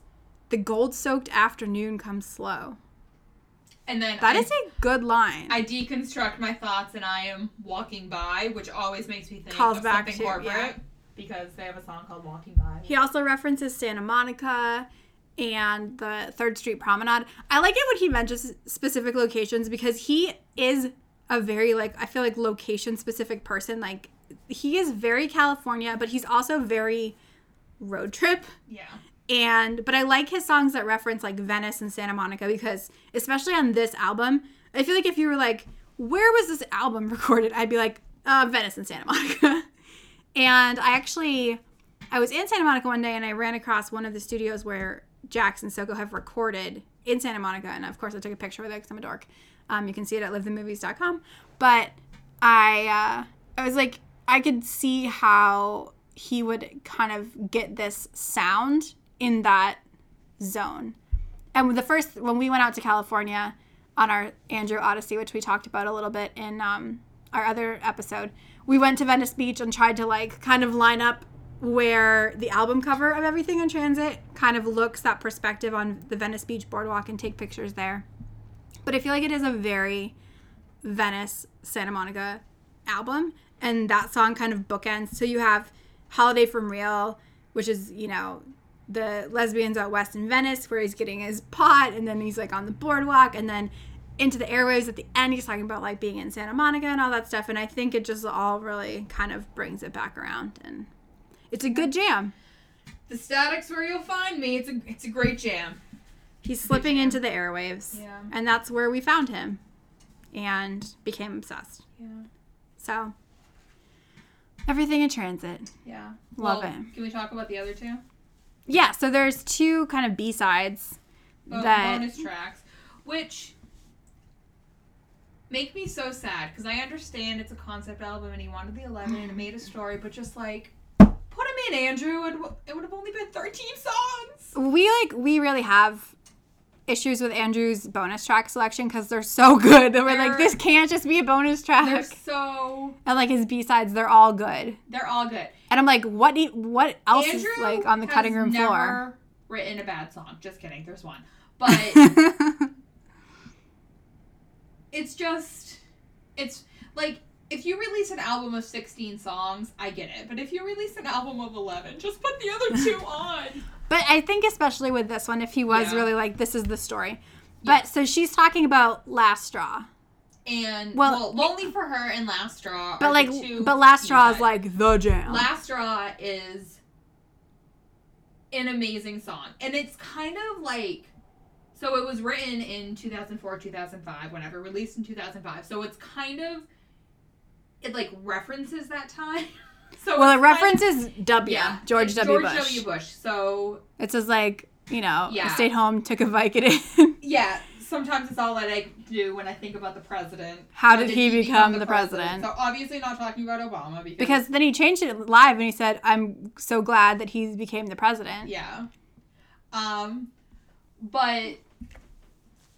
A: the gold soaked afternoon comes slow.
B: And then
A: that I, is a good line.
B: I deconstruct my thoughts and I am walking by, which always makes me think Calls of back something to, corporate yeah. because they have a song called Walking By.
A: He also references Santa Monica and the Third Street Promenade. I like it when he mentions specific locations because he is a very like I feel like location specific person. Like he is very California, but he's also very road trip.
B: Yeah.
A: And but I like his songs that reference like Venice and Santa Monica because especially on this album, I feel like if you were like, where was this album <laughs> recorded? I'd be like, uh, Venice and Santa Monica. <laughs> and I actually I was in Santa Monica one day and I ran across one of the studios where Jack's and SoCo have recorded in Santa Monica, and of course I took a picture with it because I'm a dork. Um, you can see it at livethemovies.com. But I uh, I was like I could see how he would kind of get this sound in that zone. And the first, when we went out to California on our Andrew Odyssey, which we talked about a little bit in um, our other episode, we went to Venice Beach and tried to like kind of line up where the album cover of Everything in Transit kind of looks that perspective on the Venice Beach boardwalk and take pictures there. But I feel like it is a very Venice Santa Monica album and that song kind of bookends. So you have Holiday from Real, which is, you know, the lesbians out west in Venice where he's getting his pot and then he's like on the boardwalk and then into the airwaves at the end he's talking about like being in Santa Monica and all that stuff and I think it just all really kind of brings it back around and it's a good jam.
B: The static's where you'll find me. It's a it's a great jam.
A: He's slipping jam. into the airwaves. Yeah. And that's where we found him and became obsessed.
B: Yeah.
A: So Everything in transit.
B: Yeah.
A: Love
B: well, it. Can we talk about the other two?
A: Yeah, so there's two kind of B sides oh,
B: that bonus tracks, which make me so sad because I understand it's a concept album and he wanted the 11 and it made a story, but just like put him in, Andrew. and it would have only been 13 songs.
A: We like we really have issues with Andrew's bonus track selection because they're so <laughs> good that we're like, this can't just be a bonus track.
B: They're so
A: and like his B sides, they're all good.
B: They're all good.
A: And I'm like, what? Do you, what else Andrew is like on the cutting room
B: never
A: floor?
B: Written a bad song. Just kidding. There's one, <laughs> but it's just it's like if you release an album of 16 songs, I get it. But if you release an album of 11, just put the other two <laughs> on.
A: But I think especially with this one, if he was yeah. really like, this is the story. But so she's talking about Last Straw.
B: And well, well lonely for her and last straw.
A: But like, but last straw is like the jam.
B: Last straw is an amazing song, and it's kind of like. So it was written in 2004, 2005, whenever released in 2005. So it's kind of it like references that time. <laughs>
A: so well, it references W, yeah, George W. Bush.
B: George Bush. W. Bush. So
A: it says like you know, yeah. Stayed home, took a Vicodin.
B: yeah, <laughs> sometimes it's all that I do when I think about the president.
A: How did, did he, he, become, become the, the president?
B: president? So obviously not talking about Obama because
A: because then he changed it live and he said, "I'm so glad that he became the president."
B: Yeah. Um, but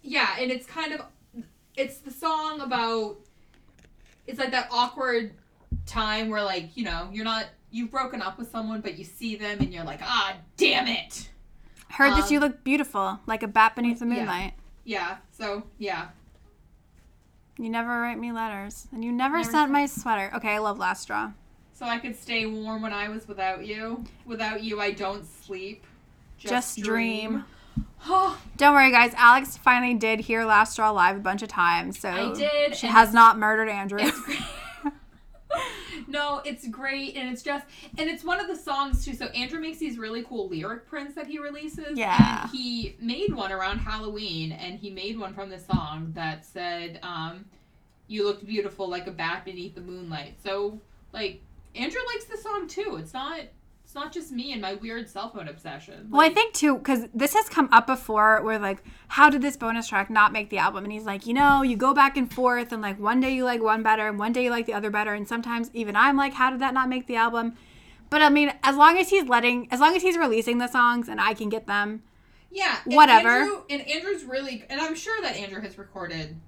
B: yeah, and it's kind of it's the song about it's like that awkward time where like you know you're not you've broken up with someone but you see them and you're like ah damn it
A: heard um, that you look beautiful like a bat beneath the moonlight
B: yeah, so yeah.
A: You never write me letters. And you never, never sent my sweater. Okay, I love Last Straw.
B: So I could stay warm when I was without you. Without you, I don't sleep.
A: Just, Just dream. dream. <sighs> don't worry, guys. Alex finally did hear Last Straw live a bunch of times. So
B: I did.
A: She has not murdered Andrew. <laughs>
B: no, it's great, and it's just, and it's one of the songs too. So Andrew makes these really cool lyric prints that he releases.
A: Yeah.
B: And he made one around Halloween, and he made one from the song that said, um, "You looked beautiful like a bat beneath the moonlight." So, like, Andrew likes the song too. It's not it's not just me and my weird cell phone obsession.
A: Like, well, I think too, because this has come up before where, like, how did this bonus track not make the album? And he's like, you know, you go back and forth, and like one day you like one better, and one day you like the other better. And sometimes even I'm like, how did that not make the album? But I mean, as long as he's letting, as long as he's releasing the songs and I can get them,
B: yeah,
A: whatever.
B: Andrew, and Andrew's really, and I'm sure that Andrew has recorded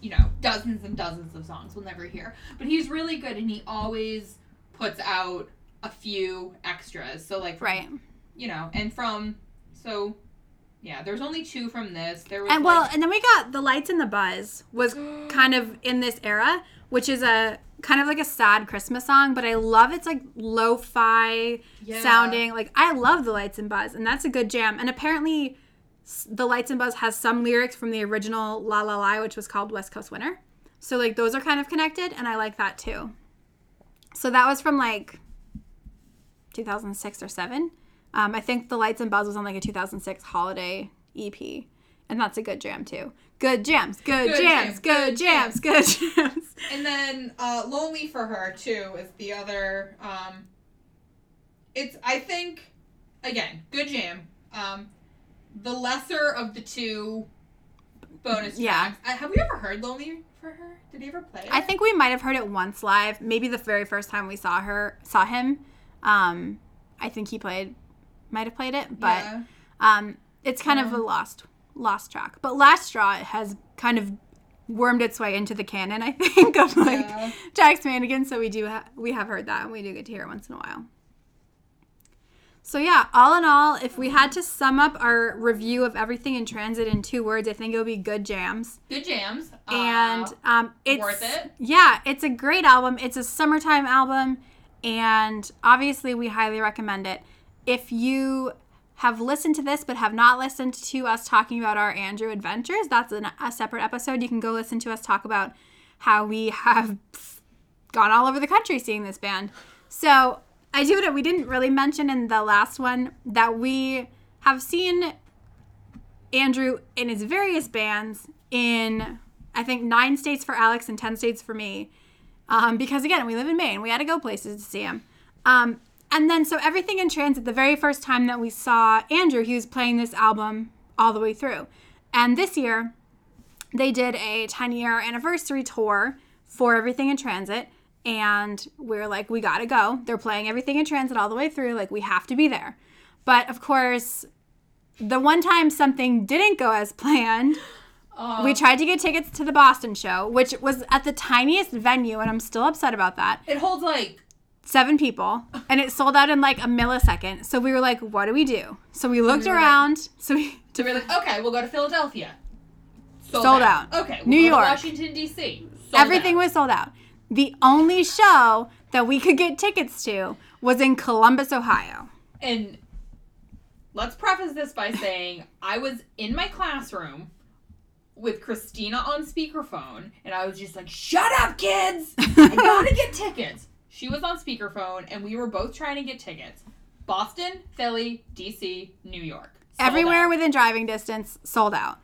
B: you know, dozens and dozens of songs. We'll never hear. But he's really good and he always puts out a few extras. So like
A: from, right,
B: you know, and from so yeah, there's only two from this. There was
A: and well, and then we got the lights and the buzz was <gasps> kind of in this era, which is a kind of like a sad Christmas song, but I love it's like lo-fi yeah. sounding. Like I love the lights and buzz, and that's a good jam. And apparently, the lights and buzz has some lyrics from the original La La Lie, which was called West Coast Winter. So like those are kind of connected, and I like that too. So that was from like 2006 or 7. Um, I think The Lights and Buzz was on like a 2006 holiday EP. And that's a good jam too. Good jams, good, good jams, jams, good jams, good jams. <laughs>
B: And then uh, Lonely for Her too is the other. Um, it's, I think, again, good jam. Um, the lesser of the two bonus tracks. Yeah. have we ever heard Lonely for Her? Did he ever play it?
A: I think we might have heard it once live. Maybe the very first time we saw her, saw him. Um, I think he played, might have played it, but yeah. um, it's kind yeah. of a lost lost track. But Last Straw has kind of wormed its way into the canon, I <laughs> think, of like yeah. Jack's Mannequin. So we do ha- we have heard that, and we do get to hear it once in a while. So yeah, all in all, if we had to sum up our review of everything in transit in two words, I think it would be good jams.
B: Good jams.
A: And uh, um, it's
B: worth it.
A: Yeah, it's a great album. It's a summertime album and obviously we highly recommend it. If you have listened to this but have not listened to us talking about our Andrew adventures, that's an, a separate episode. You can go listen to us talk about how we have <laughs> gone all over the country seeing this band. So I do it. We didn't really mention in the last one that we have seen Andrew in his various bands in I think nine states for Alex and ten states for me. Um, because again, we live in Maine. We had to go places to see him. Um, and then, so everything in transit, the very first time that we saw Andrew, he was playing this album all the way through. And this year, they did a 10 year anniversary tour for Everything in Transit. And we are like, we gotta go. They're playing Everything in Transit all the way through. Like, we have to be there. But of course, the one time something didn't go as planned, Oh. We tried to get tickets to the Boston show, which was at the tiniest venue, and I'm still upset about that.
B: It holds like
A: seven people, and it sold out in like a millisecond. So we were like, "What do we do?" So we looked we around. Like, so we, <laughs>
B: we were like, "Okay, we'll go to Philadelphia."
A: Sold, sold out.
B: out. Okay,
A: we'll New York,
B: Washington D.C.
A: Everything
B: out.
A: was sold out. The only show that we could get tickets to was in Columbus, Ohio.
B: And let's preface this by saying I was in my classroom with Christina on speakerphone, and I was just like, "Shut up, kids! <laughs> I gotta get tickets." She was on speakerphone, and we were both trying to get tickets. Boston, Philly, DC, New York.
A: Everywhere out. within driving distance, sold out.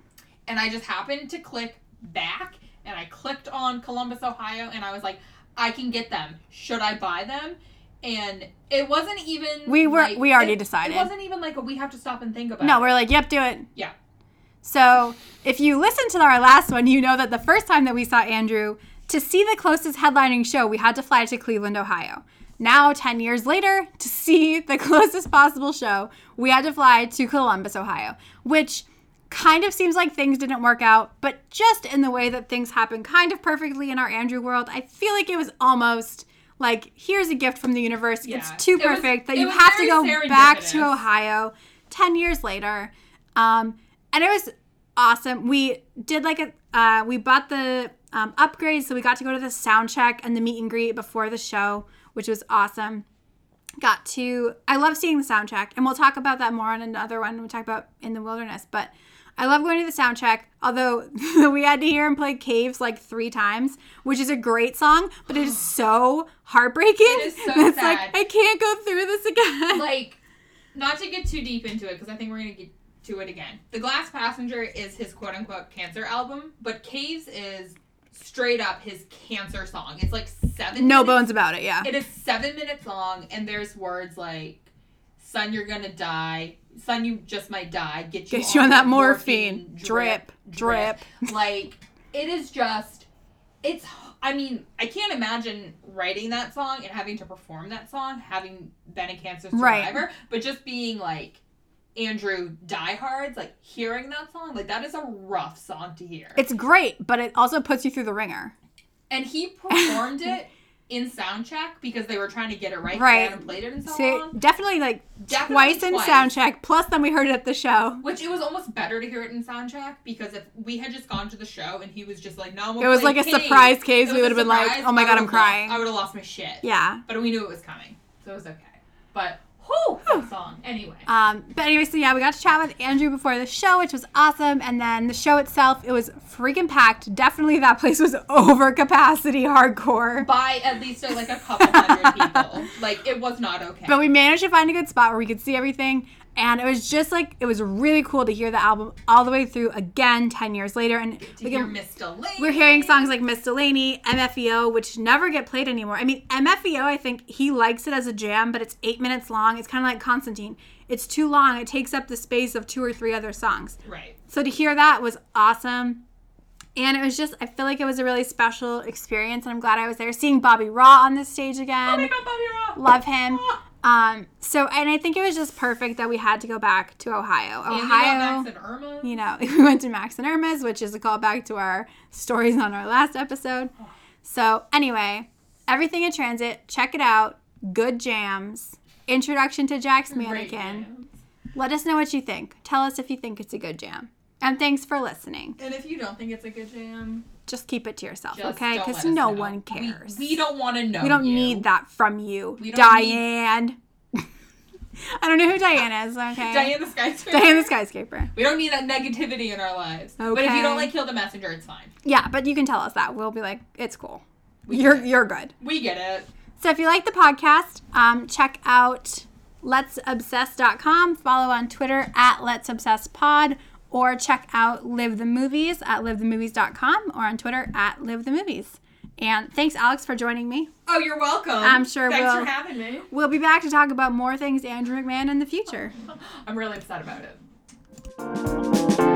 B: And I just happened to click back, and I clicked on Columbus, Ohio, and I was like, "I can get them. Should I buy them?" and it wasn't even
A: we were
B: like,
A: we already
B: it,
A: decided
B: it wasn't even like a, we have to stop and think about
A: no it. No we're like yep do it
B: yeah
A: so if you listened to our last one you know that the first time that we saw andrew to see the closest headlining show we had to fly to cleveland ohio now 10 years later to see the <laughs> closest possible show we had to fly to columbus ohio which kind of seems like things didn't work out but just in the way that things happen kind of perfectly in our andrew world i feel like it was almost like here's a gift from the universe. Yeah. It's too perfect was, that you have to go back to Ohio 10 years later. Um, and it was awesome. We did like a uh, we bought the um, upgrades, so we got to go to the sound check and the meet and greet before the show, which was awesome. Got to I love seeing the sound check, and we'll talk about that more on another one. We talk about in the wilderness, but I love going to the sound check, although <laughs> we had to hear him play Caves like three times, which is a great song, but it is <sighs> so heartbreaking. It is so <laughs> it's sad. like I can't go through this again.
B: Like, not to get too deep into it, because I think we're gonna get to it again. The Glass Passenger is his quote unquote cancer album, but Caves is straight up his cancer song. It's like seven
A: No minutes. bones about it, yeah.
B: It is seven minutes long and there's words like Son, you're gonna die son, you just might die. Get you,
A: Get you on, on that morphine. morphine. Drip, drip,
B: drip. like, it is just, it's, I mean, I can't imagine writing that song and having to perform that song, having been a cancer survivor, right. but just being like, Andrew diehards, like hearing that song, like that is a rough song to hear.
A: It's great, but it also puts you through the ringer.
B: And he <laughs> performed it in soundcheck because they were trying to get it right. Right. Hadn't played it in so, so long.
A: Definitely like definitely twice, in soundcheck. Plus, then we heard it at the show.
B: Which it was almost better to hear it in soundcheck because if we had just gone to the show and he was just like, "No,
A: it was like a surprise case." We would have been like, "Oh my god, I'm crying."
B: Lost, I would have lost my shit.
A: Yeah.
B: But we knew it was coming, so it was okay. But Whew, that song. Anyway.
A: Um, but anyway, so yeah, we got to chat with Andrew before the show, which was awesome. And then the show itself, it was freaking packed. Definitely that place was <laughs> over capacity hardcore.
B: By at least uh, like a couple hundred people. <laughs> Like it was not okay.
A: But we managed to find a good spot where we could see everything and it was just like it was really cool to hear the album all the way through again 10 years later and
B: to hear Miss Delaney.
A: we're hearing songs like Miss Delaney, MFEO, which never get played anymore. I mean, MFEO, I think he likes it as a jam, but it's eight minutes long. It's kind of like Konstantine. It's too long. It takes up the space of two or three other songs.
B: Right.
A: So to hear that was awesome. And it was just, I feel like it was a really special experience, and I'm glad I was there. Seeing Bobby Raw on this stage again. Oh
B: my God, Bobby Raw.
A: Love him. Um, so, and I think it was just perfect that we had to go back to Ohio. And Ohio, you know, <laughs> we went to Max and Erma's, which is a callback to our stories on our last episode. So, anyway, everything in transit, check it out. Good jams. Introduction to Jack's Mannequin. Let us know what you think. Tell us if you think it's a good jam. And thanks for listening.
B: And if you don't think it's a good jam,
A: just keep it to yourself, just okay? Because no know. one cares.
B: We, we don't want to know.
A: We don't
B: you.
A: need that from you, Diane. Need... <laughs> I don't know who Diane is. <laughs> Okay.
B: Diane the skyscraper.
A: Diane the skyscraper.
B: We don't need that negativity in our lives. Okay. But if you don't like Kill the Messenger, it's fine.
A: Yeah, but you can tell us that. We'll be like, it's cool. We you're you're good.
B: We get it.
A: So if you like the podcast, um, check out let'sobsess.com. Follow on Twitter at let's obsess pod or check out Live the Movies at livethemovies.com or on Twitter at Live the Movies. And thanks, Alex, for joining me.
B: Oh, you're welcome.
A: I'm sure
B: Thanks
A: we'll,
B: for having me.
A: We'll be back to talk about more things Andrew McMahon in the future. <laughs>
B: I'm really upset about it.